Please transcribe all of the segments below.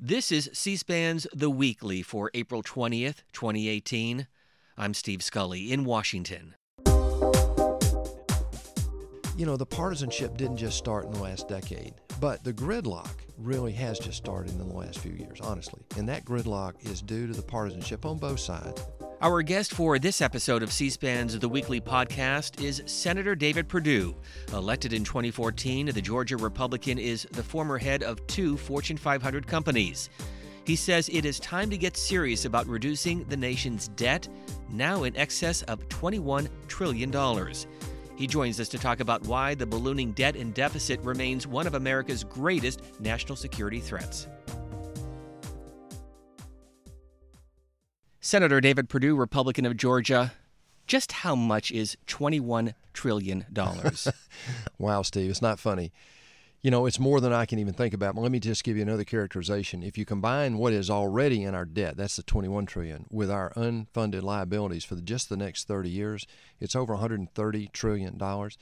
This is C SPAN's The Weekly for April 20th, 2018. I'm Steve Scully in Washington. You know, the partisanship didn't just start in the last decade, but the gridlock really has just started in the last few years, honestly. And that gridlock is due to the partisanship on both sides. Our guest for this episode of C SPAN's The Weekly podcast is Senator David Perdue. Elected in 2014, the Georgia Republican is the former head of two Fortune 500 companies. He says it is time to get serious about reducing the nation's debt, now in excess of $21 trillion. He joins us to talk about why the ballooning debt and deficit remains one of America's greatest national security threats. Senator David Perdue, Republican of Georgia, just how much is $21 trillion? wow, Steve, it's not funny. You know, it's more than I can even think about. But let me just give you another characterization. If you combine what is already in our debt, that's the 21 trillion, with our unfunded liabilities for just the next 30 years, it's over 130 trillion dollars.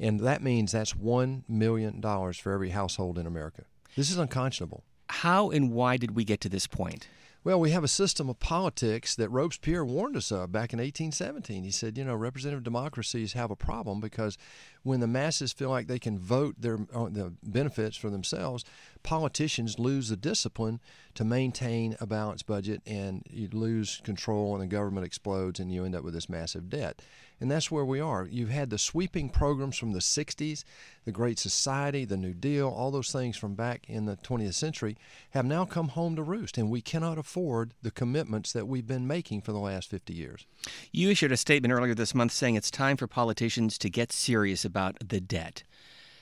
And that means that's 1 million dollars for every household in America. This is unconscionable. How and why did we get to this point? Well, we have a system of politics that Robespierre warned us of back in 1817. He said, you know, representative democracies have a problem because when the masses feel like they can vote their uh, the benefits for themselves, politicians lose the discipline to maintain a balanced budget, and you lose control, and the government explodes, and you end up with this massive debt. And that's where we are. You've had the sweeping programs from the 60s, the Great Society, the New Deal, all those things from back in the 20th century have now come home to roost, and we cannot afford the commitments that we've been making for the last 50 years. You issued a statement earlier this month saying it's time for politicians to get serious about the debt.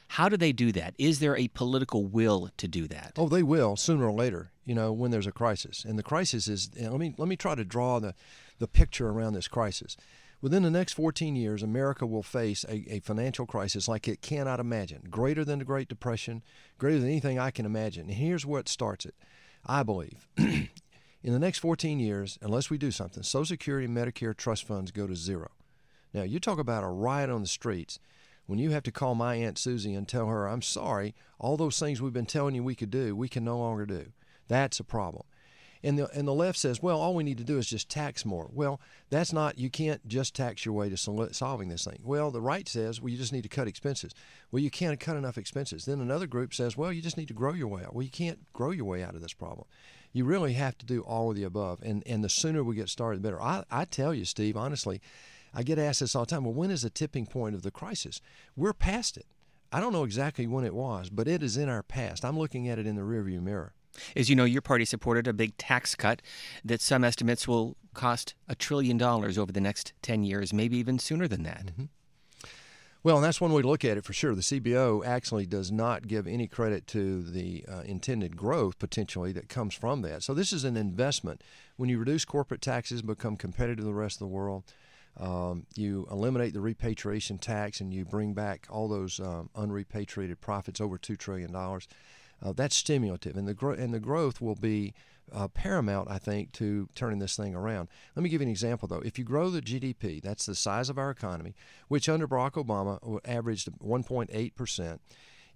How do they do that? Is there a political will to do that? Oh, they will sooner or later. You know, when there's a crisis, and the crisis is. let me let me try to draw the the picture around this crisis. Within the next 14 years, America will face a, a, financial crisis like it cannot imagine, greater than the Great Depression, greater than anything I can imagine. And here's where it starts it I believe. In the next 14 years, unless we do something, Social Security and Medicare trust funds go to zero. Now, you talk about a riot on the streets when you have to call my Aunt Susie and tell her, I'm sorry, all those things we've been telling you we could do, we can no longer do. That's a problem. And the, and the left says, well, all we need to do is just tax more. Well, that's not, you can't just tax your way to solving this thing. Well, the right says, well, you just need to cut expenses. Well, you can't cut enough expenses. Then another group says, well, you just need to grow your way out. Well, you can't grow your way out of this problem. You really have to do all of the above. And, and the sooner we get started, the better. I, I tell you, Steve, honestly, I get asked this all the time. Well, when is the tipping point of the crisis? We're past it. I don't know exactly when it was, but it is in our past. I'm looking at it in the rearview mirror. As you know, your party supported a big tax cut that some estimates will cost a trillion dollars over the next 10 years, maybe even sooner than that. Mm-hmm. Well, and that's one way to look at it for sure. The CBO actually does not give any credit to the uh, intended growth potentially that comes from that. So this is an investment. When you reduce corporate taxes, become competitive to the rest of the world. Um, you eliminate the repatriation tax and you bring back all those um, unrepatriated profits over two trillion dollars. Uh, that's stimulative, and the gro- and the growth will be uh, paramount, I think, to turning this thing around. Let me give you an example, though. If you grow the GDP, that's the size of our economy, which under Barack Obama averaged 1.8 percent.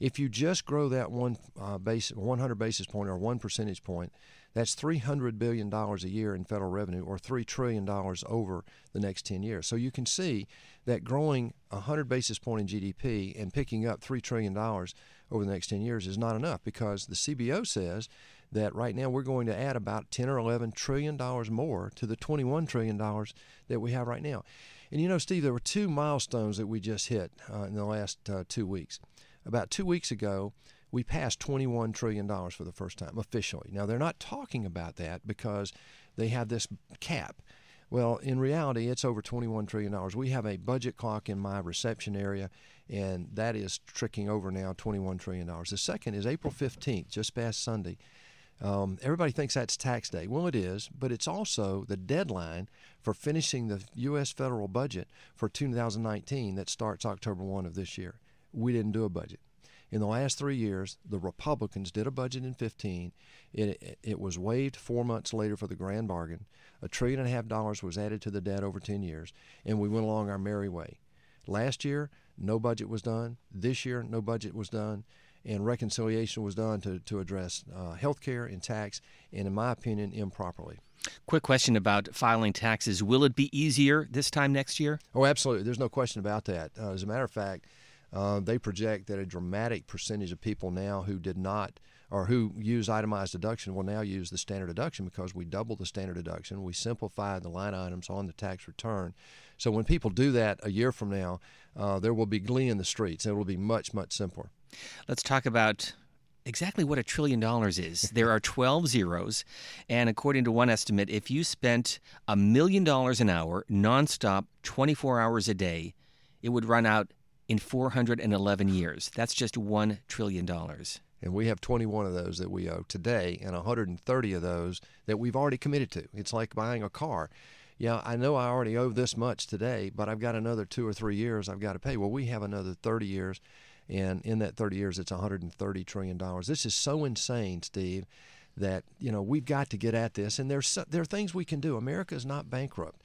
If you just grow that one uh, base, 100 basis point or one percentage point, that's $300 billion a year in federal revenue or $3 trillion over the next 10 years. So you can see that growing 100 basis point in GDP and picking up $3 trillion over the next 10 years is not enough because the CBO says that right now we're going to add about 10 or 11 trillion dollars more to the 21 trillion dollars that we have right now. And you know, Steve, there were two milestones that we just hit uh, in the last uh, two weeks. About two weeks ago, we passed $21 trillion for the first time officially. Now, they're not talking about that because they have this cap. Well, in reality, it's over $21 trillion. We have a budget clock in my reception area, and that is tricking over now $21 trillion. The second is April 15th, just past Sunday. Um, everybody thinks that's tax day. Well, it is, but it's also the deadline for finishing the U.S. federal budget for 2019 that starts October 1 of this year. We didn't do a budget. In the last three years, the Republicans did a budget in 15. It, it was waived four months later for the grand bargain. A trillion and a half dollars was added to the debt over 10 years, and we went along our merry way. Last year, no budget was done. This year, no budget was done. and reconciliation was done to, to address uh, health care and tax, and in my opinion, improperly. Quick question about filing taxes. Will it be easier this time next year? Oh, absolutely. There's no question about that. Uh, as a matter of fact, uh, they project that a dramatic percentage of people now who did not or who use itemized deduction will now use the standard deduction because we doubled the standard deduction. We simplified the line items on the tax return. So when people do that a year from now, uh, there will be glee in the streets. It will be much, much simpler. Let's talk about exactly what a trillion dollars is. there are 12 zeros, and according to one estimate, if you spent a million dollars an hour, nonstop, 24 hours a day, it would run out in 411 years. That's just $1 trillion. And we have 21 of those that we owe today, and 130 of those that we've already committed to. It's like buying a car. Yeah, I know I already owe this much today, but I've got another two or three years I've got to pay. Well, we have another 30 years, and in that 30 years, it's 130 trillion dollars. This is so insane, Steve, that you know we've got to get at this. And there's there are things we can do. America is not bankrupt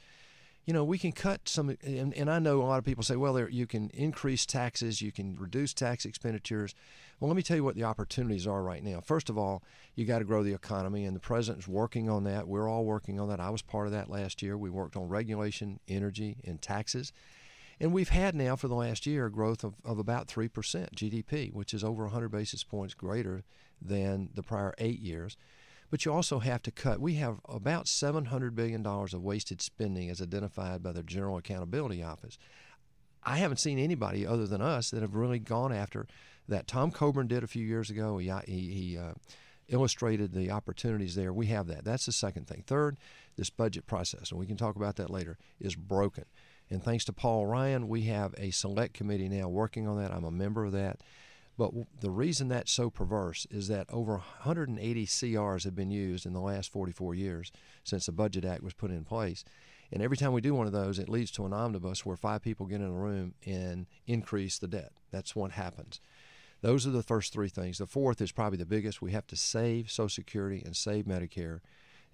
you know, we can cut some, and, and I know a lot of people say, well, there, you can increase taxes, you can reduce tax expenditures. Well, let me tell you what the opportunities are right now. First of all, you got to grow the economy, and the president's working on that. We're all working on that. I was part of that last year. We worked on regulation, energy, and taxes. And we've had now for the last year a growth of, of about 3% GDP, which is over 100 basis points greater than the prior eight years. But you also have to cut. We have about $700 billion of wasted spending as identified by the General Accountability Office. I haven't seen anybody other than us that have really gone after that. Tom Coburn did a few years ago. He, he, he uh, illustrated the opportunities there. We have that. That's the second thing. Third, this budget process, and we can talk about that later, is broken. And thanks to Paul Ryan, we have a select committee now working on that. I'm a member of that. But the reason that's so perverse is that over 180 CRs have been used in the last 44 years since the Budget Act was put in place. And every time we do one of those, it leads to an omnibus where five people get in a room and increase the debt. That's what happens. Those are the first three things. The fourth is probably the biggest. We have to save Social Security and save Medicare.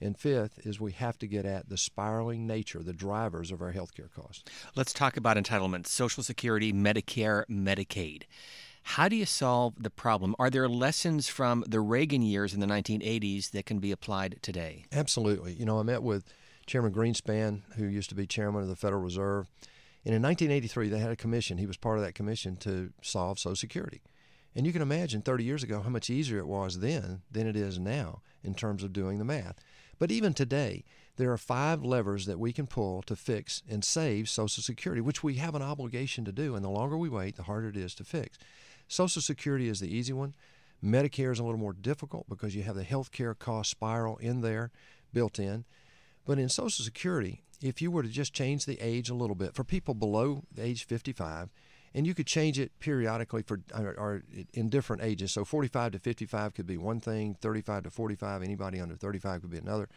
And fifth is we have to get at the spiraling nature, the drivers of our health care costs. Let's talk about entitlements Social Security, Medicare, Medicaid. How do you solve the problem? Are there lessons from the Reagan years in the 1980s that can be applied today? Absolutely. You know, I met with Chairman Greenspan, who used to be chairman of the Federal Reserve. And in 1983, they had a commission. He was part of that commission to solve Social Security. And you can imagine 30 years ago how much easier it was then than it is now in terms of doing the math. But even today, there are five levers that we can pull to fix and save Social Security, which we have an obligation to do. And the longer we wait, the harder it is to fix. Social Security is the easy one. Medicare is a little more difficult because you have the health care cost spiral in there built in. But in Social Security, if you were to just change the age a little bit for people below age 55, and you could change it periodically for or, or, in different ages. So 45 to 55 could be one thing, 35 to 45, anybody under 35 could be another.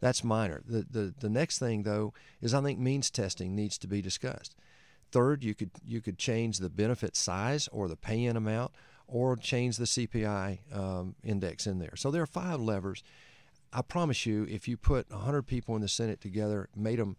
That's minor. The the the next thing though is I think means testing needs to be discussed. Third, you could you could change the benefit size or the pay-in amount, or change the CPI um, index in there. So there are five levers. I promise you, if you put 100 people in the Senate together, made them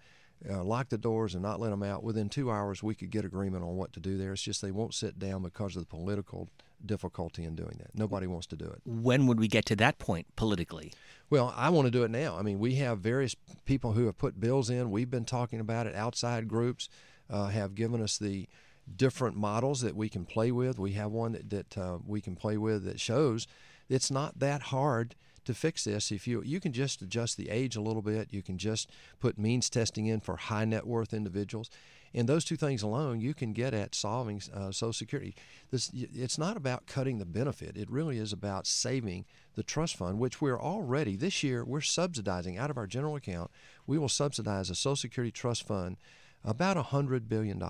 uh, lock the doors and not let them out, within two hours we could get agreement on what to do there. It's just they won't sit down because of the political difficulty in doing that. Nobody wants to do it. When would we get to that point politically? Well, I want to do it now. I mean, we have various people who have put bills in. We've been talking about it, outside groups uh, have given us the different models that we can play with. We have one that, that uh, we can play with that shows it's not that hard to fix this. If you you can just adjust the age a little bit, you can just put means testing in for high net worth individuals, and those two things alone, you can get at solving uh, Social Security. This it's not about cutting the benefit. It really is about saving the trust fund, which we're already this year we're subsidizing out of our general account. We will subsidize a Social Security trust fund about $100 billion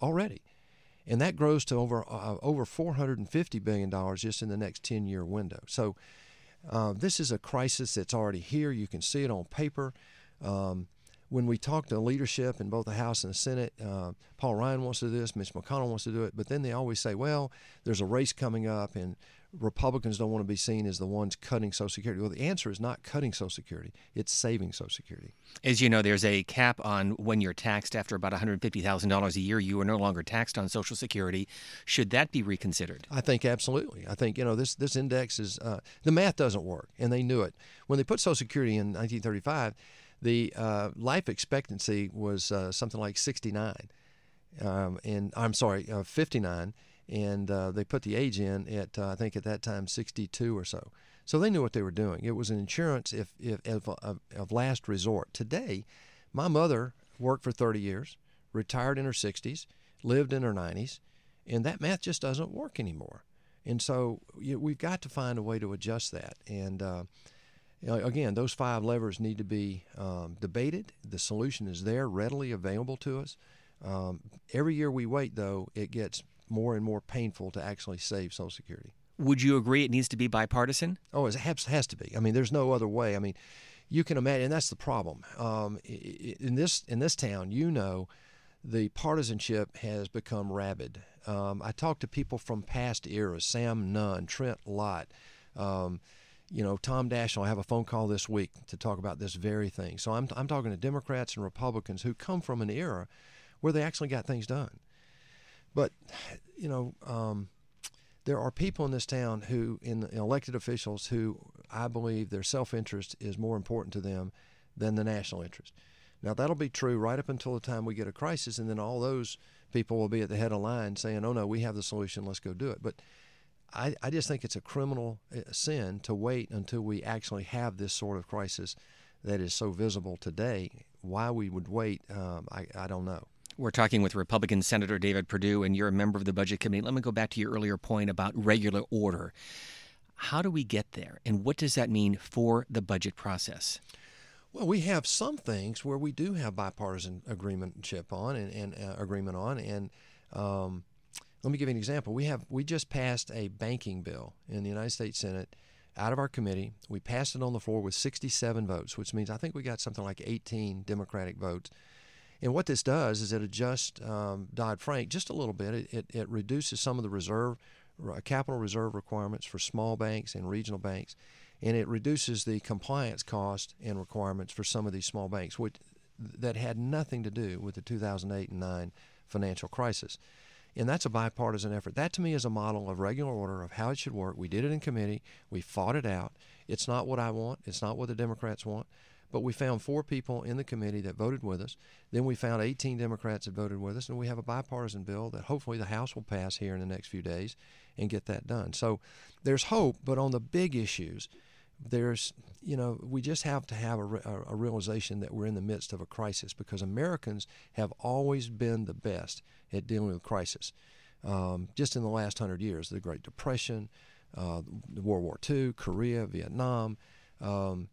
already. And that grows to over, uh, over $450 billion just in the next 10 year window. So uh, this is a crisis that's already here. You can see it on paper. Um, when we talk to leadership in both the House and the Senate, uh, Paul Ryan wants to do this, Mitch McConnell wants to do it, but then they always say, well, there's a race coming up, and Republicans don't want to be seen as the ones cutting Social Security. Well, the answer is not cutting Social Security; it's saving Social Security. As you know, there's a cap on when you're taxed after about $150,000 a year. You are no longer taxed on Social Security. Should that be reconsidered? I think absolutely. I think you know this this index is uh, the math doesn't work, and they knew it when they put Social Security in 1935. The uh, life expectancy was uh, something like 69, um, and I'm sorry, uh, 59 and uh, they put the age in at uh, I think at that time 62 or so. So they knew what they were doing. It was an insurance if, if, of, of, last resort. Today, my mother worked for 30 years, retired in her 60s, lived in her 90s, and that math just doesn't work anymore. And so you we've got to find a way to adjust that. And uh, again, those five levers need to be um, debated. The solution is there, readily available to us. Um, every year we wait, though, it gets more and more painful to actually save Social Security. Would you agree it needs to be bipartisan? Oh, it has, has to be. I mean, there's no other way. I mean, you can imagine, and that's the problem. Um, in this in this town, you know, the partisanship has become rabid. Um, I talked to people from past eras: Sam Nunn, Trent Lott. Um, you know, Tom Daschle. I have a phone call this week to talk about this very thing. So I'm I'm talking to Democrats and Republicans who come from an era where they actually got things done. But, you know, um, there are people in this town who, in elected officials, who I believe their self interest is more important to them than the national interest. Now, that'll be true right up until the time we get a crisis, and then all those people will be at the head of line saying, oh, no, we have the solution, let's go do it. But I, I just think it's a criminal uh, sin to wait until we actually have this sort of crisis that is so visible today. Why we would wait, um, I, I don't know. We're talking with Republican Senator David Perdue, and you're a member of the Budget Committee. Let me go back to your earlier point about regular order. How do we get there, and what does that mean for the budget process? Well, we have some things where we do have bipartisan agreementship on and, and uh, agreement on, and um, let me give you an example. We have we just passed a banking bill in the United States Senate out of our committee. We passed it on the floor with 67 votes, which means I think we got something like 18 Democratic votes. And what this does is it adjusts um, Dodd Frank just a little bit. It, it, it, reduces some of the reserve capital reserve requirements for small banks and regional banks, and it reduces the compliance cost and requirements for some of these small banks, which that had nothing to do with the 2008 and 9 financial crisis. And that's a bipartisan effort. That to me is a model of regular order of how it should work. We did it in committee. We fought it out. It's not what I want. It's not what the Democrats want. But we found four people in the committee that voted with us. Then we found 18 Democrats that voted with us, and we have a bipartisan bill that hopefully the House will pass here in the next few days and get that done. So there's hope, but on the big issues, there's you know we just have to have a, a, realization that we're in the midst of a crisis because Americans have always been the best at dealing with crisis. Um, just in the last hundred years, the Great Depression, uh, World War II, Korea, Vietnam. Um,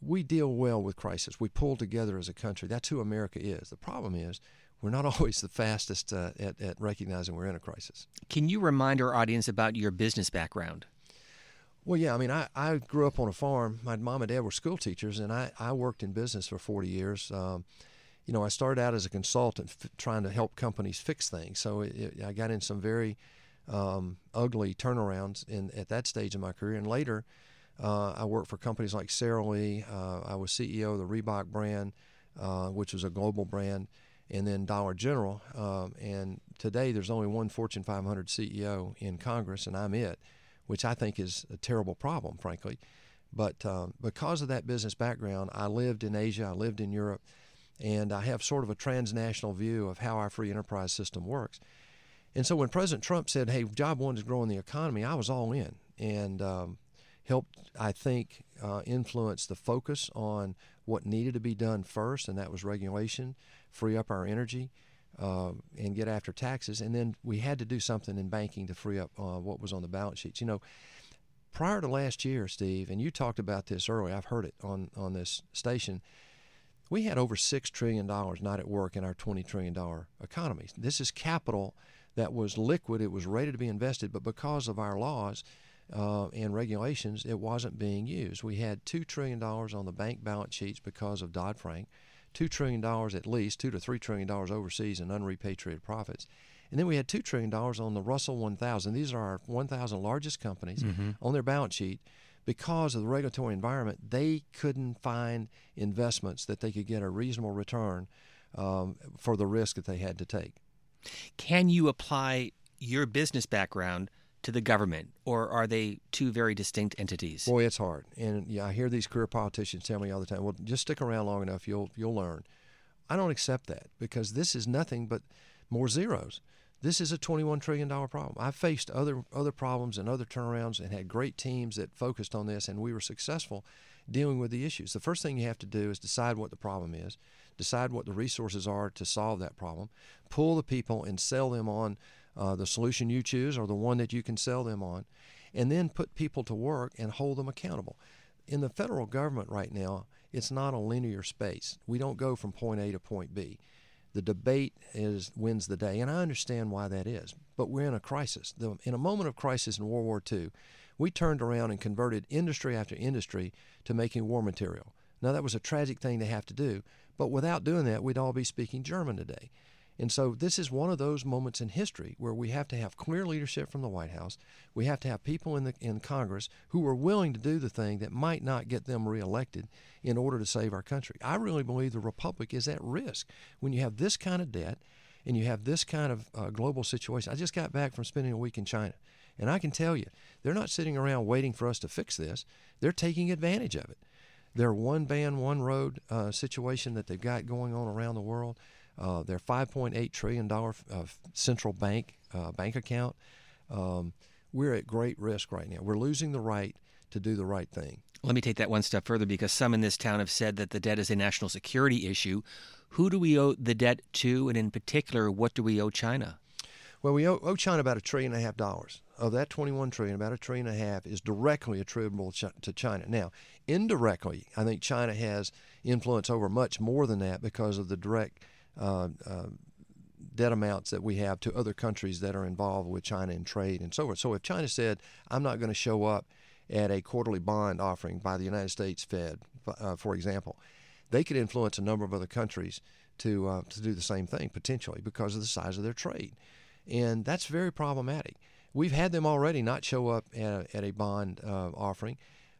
we deal well with crisis. We pull together as a country. That's who America is. The problem is we're not always the fastest uh, at, at recognizing we're in a crisis. Can you remind our audience about your business background? Well, yeah. I mean, I, I grew up on a farm. My mom and dad were school teachers, and I, I worked in business for 40 years. Um, you know, I started out as a consultant f- trying to help companies fix things. So it, it, I got in some very um, ugly turnarounds in, at that stage of my career. And later, uh, I worked for companies like Sara Lee. Uh, I was CEO of the Reebok brand, uh, which was a global brand, and then Dollar General. Um, and today there's only one Fortune 500 CEO in Congress, and I'm it, which I think is a terrible problem, frankly. But um, because of that business background, I lived in Asia, I lived in Europe, and I have sort of a transnational view of how our free enterprise system works. And so when President Trump said, "Hey, job one is growing the economy," I was all in, and um, helped, I think, uh, influence the focus on what needed to be done first, and that was regulation, free up our energy, uh, and get after taxes. And then we had to do something in banking to free up uh, what was on the balance sheets. You know, prior to last year, Steve, and you talked about this earlier, I've heard it on, on this station. We had over $6 trillion not at work in our $20 trillion economy. This is capital that was liquid, it was ready to be invested, but because of our laws, uh, and regulations, it wasn't being used. We had $2 trillion on the bank balance sheets because of Dodd Frank, $2 trillion at least, 2 to $3 trillion overseas in unrepatriated profits. And then we had $2 trillion on the Russell 1000. These are our 1,000 largest companies Mm-hmm. on their balance sheet. Because of the regulatory environment, they couldn't find investments that they could get a reasonable return um, for the risk that they had to take. Can you apply your business background to the government, or are they two very distinct entities? Boy, it's hard. And yeah, I hear these career politicians tell me all the time, "Well, just stick around long enough, you'll you'll learn." I don't accept that because this is nothing but more zeros. This is a 21 trillion dollar problem. I've faced other other problems and other turnarounds and had great teams that focused on this and we were successful dealing with the issues. The first thing you have to do is decide what the problem is, decide what the resources are to solve that problem, pull the people and sell them on uh, the solution you choose or the one that you can sell them on, and then put people to work and hold them accountable. In the federal government right now, it's not a linear space. We don't go from point A to point B. The debate is wins the day, and I understand why that is. But we're in a crisis. The, in a moment of crisis in World War II, we turned around and converted industry after industry to making war material. Now that was a tragic thing to have to do, but without doing that, we'd all be speaking German today. And so this is one of those moments in history where we have to have clear leadership from the White House. We have to have people in the in Congress who are willing to do the thing that might not get them reelected in order to save our country. I really believe the republic is at risk when you have this kind of debt and you have this kind of uh, global situation. I just got back from spending a week in China, and I can tell you, they're not sitting around waiting for us to fix this. They're taking advantage of it. Their one band, one road uh, situation that they've got going on around the world uh, their 5.8 trillion dollar uh, central bank uh, bank account. Um, we're at great risk right now. We're losing the right to do the right thing. Let me take that one step further because some in this town have said that the debt is a national security issue. Who do we owe the debt to, and in particular, what do we owe China? Well, we owe, owe China about a trillion and a half dollars. Of that 21 trillion, about a trillion and a half is directly attributable to China. Now, indirectly, I think China has influence over much more than that because of the direct uh, uh, debt amounts that we have to other countries that are involved with China in trade and so forth. So if China said, I'm not going to show up at a quarterly bond offering by the United States Fed, uh, for example, they could influence a number of other countries to uh, to do the same thing potentially because of the size of their trade, and that's very problematic. We've had them already not show up at a, at a bond uh, offering,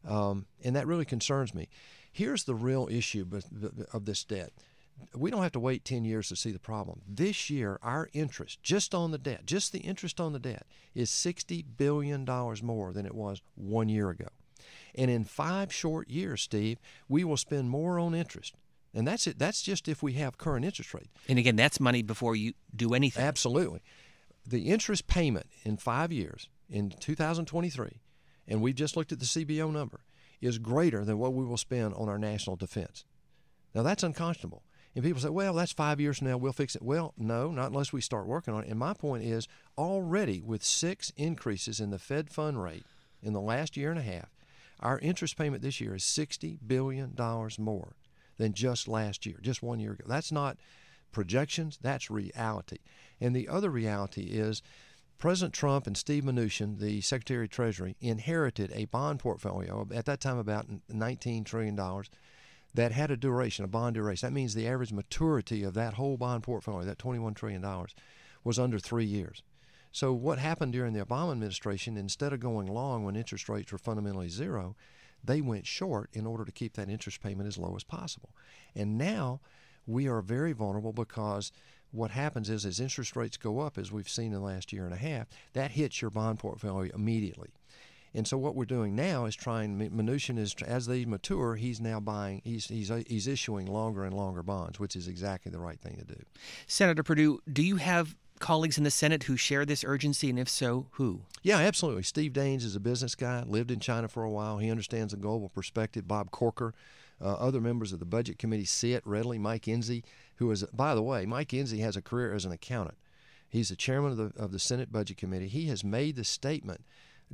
um, and that really concerns me. Here's the real issue of this debt we don't have to wait 10 years to see the problem. This year, our interest just on the debt, just the interest on the debt, is $60 billion more than it was one year ago. And in five short years, Steve, we will spend more on interest. And that's it. That's just if we have current interest rate. And again, that's money before you do anything. Absolutely. The interest payment in five years, in 2023, and we've just looked at the CBO number, is greater than what we will spend on our national defense. Now, that's unconscionable. And people say, well, that's five years from now, we'll fix it. Well, no, not unless we start working on it. And my point is already with six increases in the Fed fund rate in the last year and a half, our interest payment this year is $60 billion more than just last year, just one year ago. That's not projections, that's reality. And the other reality is President Trump and Steve Mnuchin, the Secretary of Treasury, inherited a bond portfolio, at that time about $19 trillion that had a duration, a bond duration. That means the average maturity of that whole bond portfolio, that $21 trillion, was under three years. So what happened during the Obama administration, instead of going long when interest rates were fundamentally zero, they went short in order to keep that interest payment as low as possible. And now we are very vulnerable because what happens is as interest rates go up, as we've seen in the last year and a half, that hits your bond portfolio immediately. And so what we're doing now is trying. Mnuchin is as they mature, he's now buying. He's he's he's issuing longer and longer bonds, which is exactly the right thing to do. Senator Perdue, do you have colleagues in the Senate who share this urgency, and if so, who? Yeah, absolutely. Steve Daines is a business guy, lived in China for a while. He understands the global perspective. Bob Corker, uh, other members of the Budget Committee see it readily. Mike Enzi, who is, by the way, Mike Enzi has a career as an accountant. He's the chairman of the, of the Senate Budget Committee. He has made the statement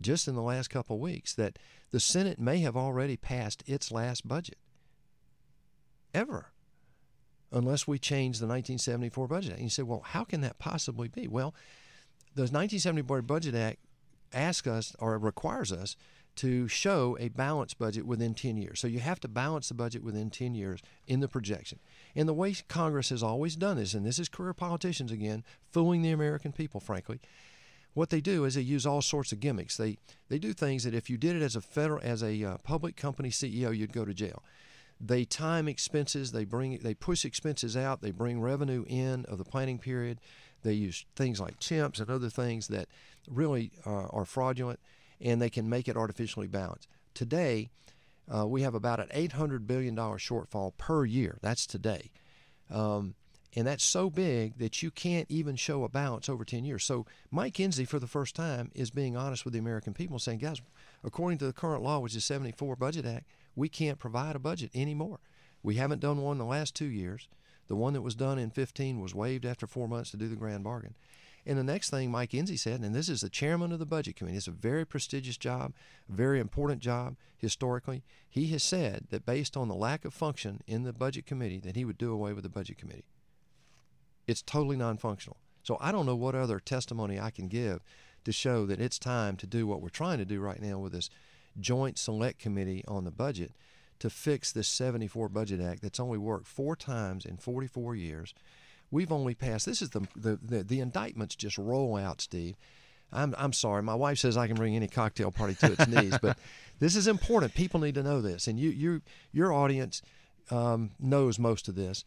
just in the last couple of weeks that the Senate may have already passed its last budget. Ever. Unless we change the 1974 Budget Act. And you say, well, how can that possibly be? Well, the 1974 Budget Act asks us or requires us to show a balanced budget within 10 years. So you have to balance the budget within 10 years in the projection. And the way Congress has always done this, and this is career politicians again, fooling the American people, frankly. What they do is they use all sorts of gimmicks. They they do things that if you did it as a federal as a uh, public company CEO, you'd go to jail. They time expenses. They bring they push expenses out. They bring revenue in of the planning period. They use things like chimps and other things that really uh, are fraudulent and they can make it artificially balanced. Today, uh, we have about an $800 billion shortfall per year. That's today. Um, and that's so big that you can't even show a balance over 10 years. So Mike Enzi, for the first time, is being honest with the American people, saying, guys, according to the current law, which is 74 Budget Act, we can't provide a budget anymore. We haven't done one in the last two years. The one that was done in 15 was waived after four months to do the grand bargain. And the next thing Mike Enzi said, and this is the chairman of the budget committee, it's a very prestigious job, very important job historically. He has said that based on the lack of function in the budget committee, that he would do away with the budget committee. It's totally non-functional. So I don't know what other testimony I can give to show that it's time to do what we're trying to do right now with this joint select committee on the budget to fix this 74 Budget Act that's only worked four times in 44 years We've only passed. This is the the the, the indictments just roll out, Steve. I'm I'm sorry. My wife says I can bring any cocktail party to its knees, but this is important. People need to know this, and you you your audience um, knows most of this.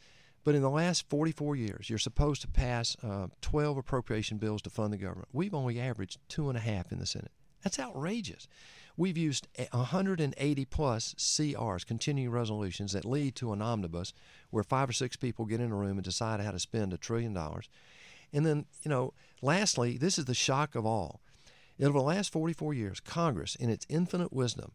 But in the last 44 years, you're supposed to pass uh, 12 appropriation bills to fund the government. We've only averaged two and a half in the Senate. That's outrageous. We've used 180 plus CRs, continuing resolutions, that lead to an omnibus where five or six people get in a room and decide how to spend a trillion dollars. And then, you know, lastly, this is the shock of all. Over the last 44 years, Congress, in its infinite wisdom,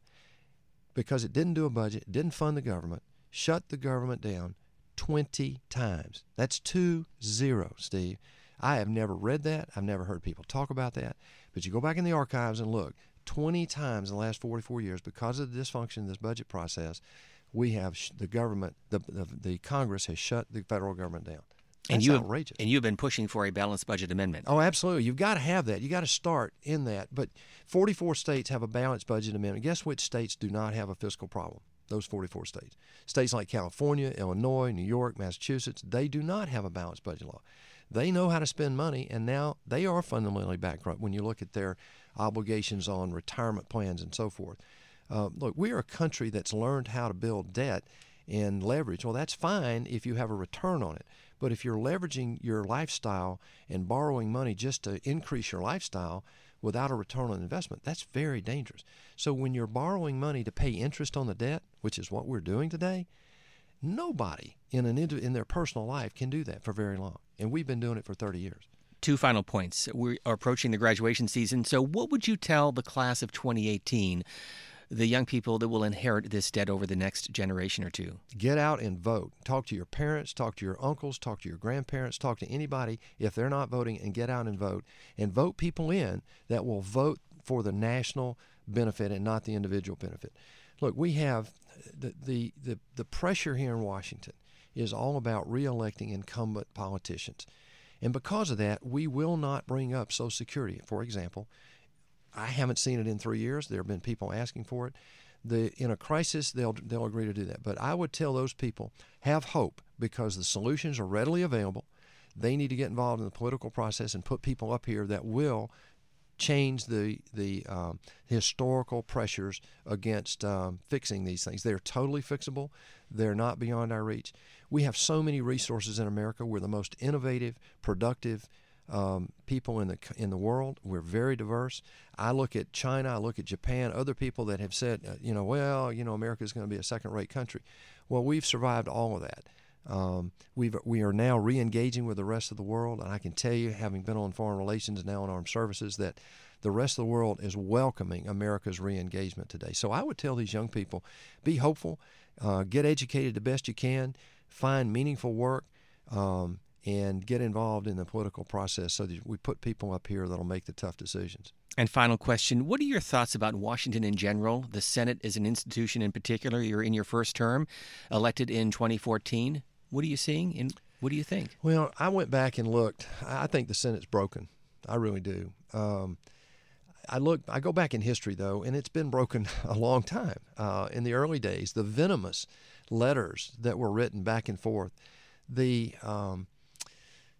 because it didn't do a budget, didn't fund the government, shut the government down 20 times. That's two zero, Steve. I have never read that. I've never heard people talk about that. But you go back in the archives and look. 20 times in the last 44 years because of the dysfunction of this budget process, we have sh- the government, the, the, the Congress has shut the federal government down. That's and you outrageous. Have, and you've been pushing for a balanced budget amendment. Oh, absolutely. You've got to have that. You've got to start in that. But 44 states have a balanced budget amendment. Guess which states do not have a fiscal problem? Those 44 states. States like California, Illinois, New York, Massachusetts, they do not have a balanced budget law. They know how to spend money, and now they are fundamentally bankrupt when you look at their obligations on retirement plans and so forth. Uh, look, we are a country that's learned how to build debt and leverage. Well, that's fine if you have a return on it. But if you're leveraging your lifestyle and borrowing money just to increase your lifestyle without a return on investment, that's very dangerous. So when you're borrowing money to pay interest on the debt, which is what we're doing today, nobody in an in their personal life can do that for very long. And we've been doing it for 30 years two final points. We are approaching the graduation season. So, what would you tell the class of 2018, the young people that will inherit this debt over the next generation or two? Get out and vote. Talk to your parents, talk to your uncles, talk to your grandparents, talk to anybody if they're not voting, and get out and vote. And vote people in that will vote for the national benefit and not the individual benefit. Look, we have the, the, the, the pressure here in Washington is all about reelecting incumbent politicians. And because of that, we will not bring up Social Security. For example, I haven't seen it in three years. There have been people asking for it. The, in a crisis, they'll, they'll agree to do that. But I would tell those people have hope because the solutions are readily available. They need to get involved in the political process and put people up here that will change the the um, historical pressures against um, fixing these things. They're totally fixable. They're not beyond our reach. We have so many resources in America. We're the most innovative, productive um, people in the in the world. We're very diverse. I look at China. I look at Japan. Other people that have said, uh, you know, well, you know, America is going to be a second-rate country. Well, we've survived all of that. Um, we we are now re-engaging with the rest of the world, and I can tell you, having been on foreign relations and now on armed services, that the rest of the world is welcoming America's re-engagement today. So I would tell these young people, be hopeful, uh, get educated the best you can, find meaningful work, um, and get involved in the political process so that we put people up here that'll make the tough decisions. And final question What are your thoughts about Washington in general? The Senate is an institution in particular. You're in your first term, elected in 2014. What are you seeing and what do you think? Well, I went back and looked. I think the Senate's broken. I really do. Um, I look, I go back in history though, and it's been broken a long time. Uh, in the early days, the venomous letters that were written back and forth, the um,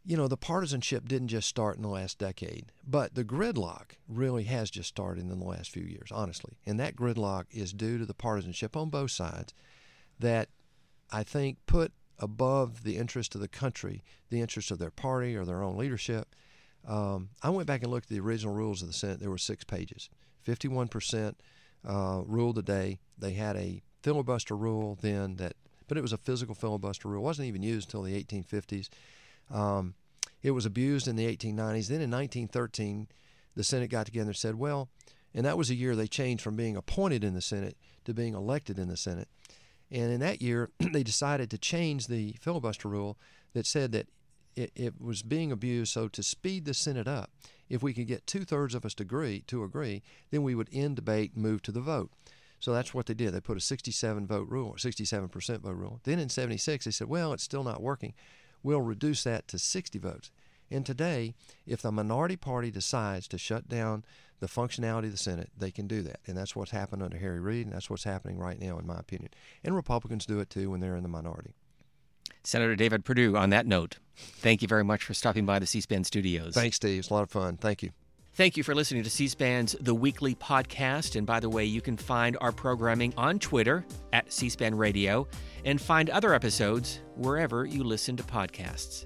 you know, the partisanship didn't just start in the last decade, but the gridlock really has just started in the last few years, honestly. And that gridlock is due to the partisanship on both sides that I think put above the interest of the country the interest of their party or their own leadership. Um, I went back and looked at the original rules of the Senate. There were six pages. 51% uh, ruled a day. They had a filibuster rule then that, but it was a physical filibuster rule. It wasn't even used until the 1850s. Um, it was abused in the 1890s. Then in 1913, the Senate got together and said, well, and that was a year they changed from being appointed in the Senate to being elected in the Senate. And in that year, they decided to change the filibuster rule that said that it, it, was being abused. So to speed the Senate up, if we could get two thirds of us to agree, to agree, then we would end debate and move to the vote. So that's what they did. They put a 67 vote rule, 67% vote rule. Then in 76, they said, well, it's still not working. We'll reduce that to 60 votes. And today, if the minority party decides to shut down the functionality of the Senate, they can do that. And that's what's happened under Harry Reid, and that's what's happening right now, in my opinion. And Republicans do it too when they're in the minority. Senator David Perdue, on that note, thank you very much for stopping by the C SPAN studios. Thanks, Steve. It's a lot of fun. Thank you. Thank you for listening to C SPAN's The Weekly Podcast. And by the way, you can find our programming on Twitter at C SPAN Radio and find other episodes wherever you listen to podcasts.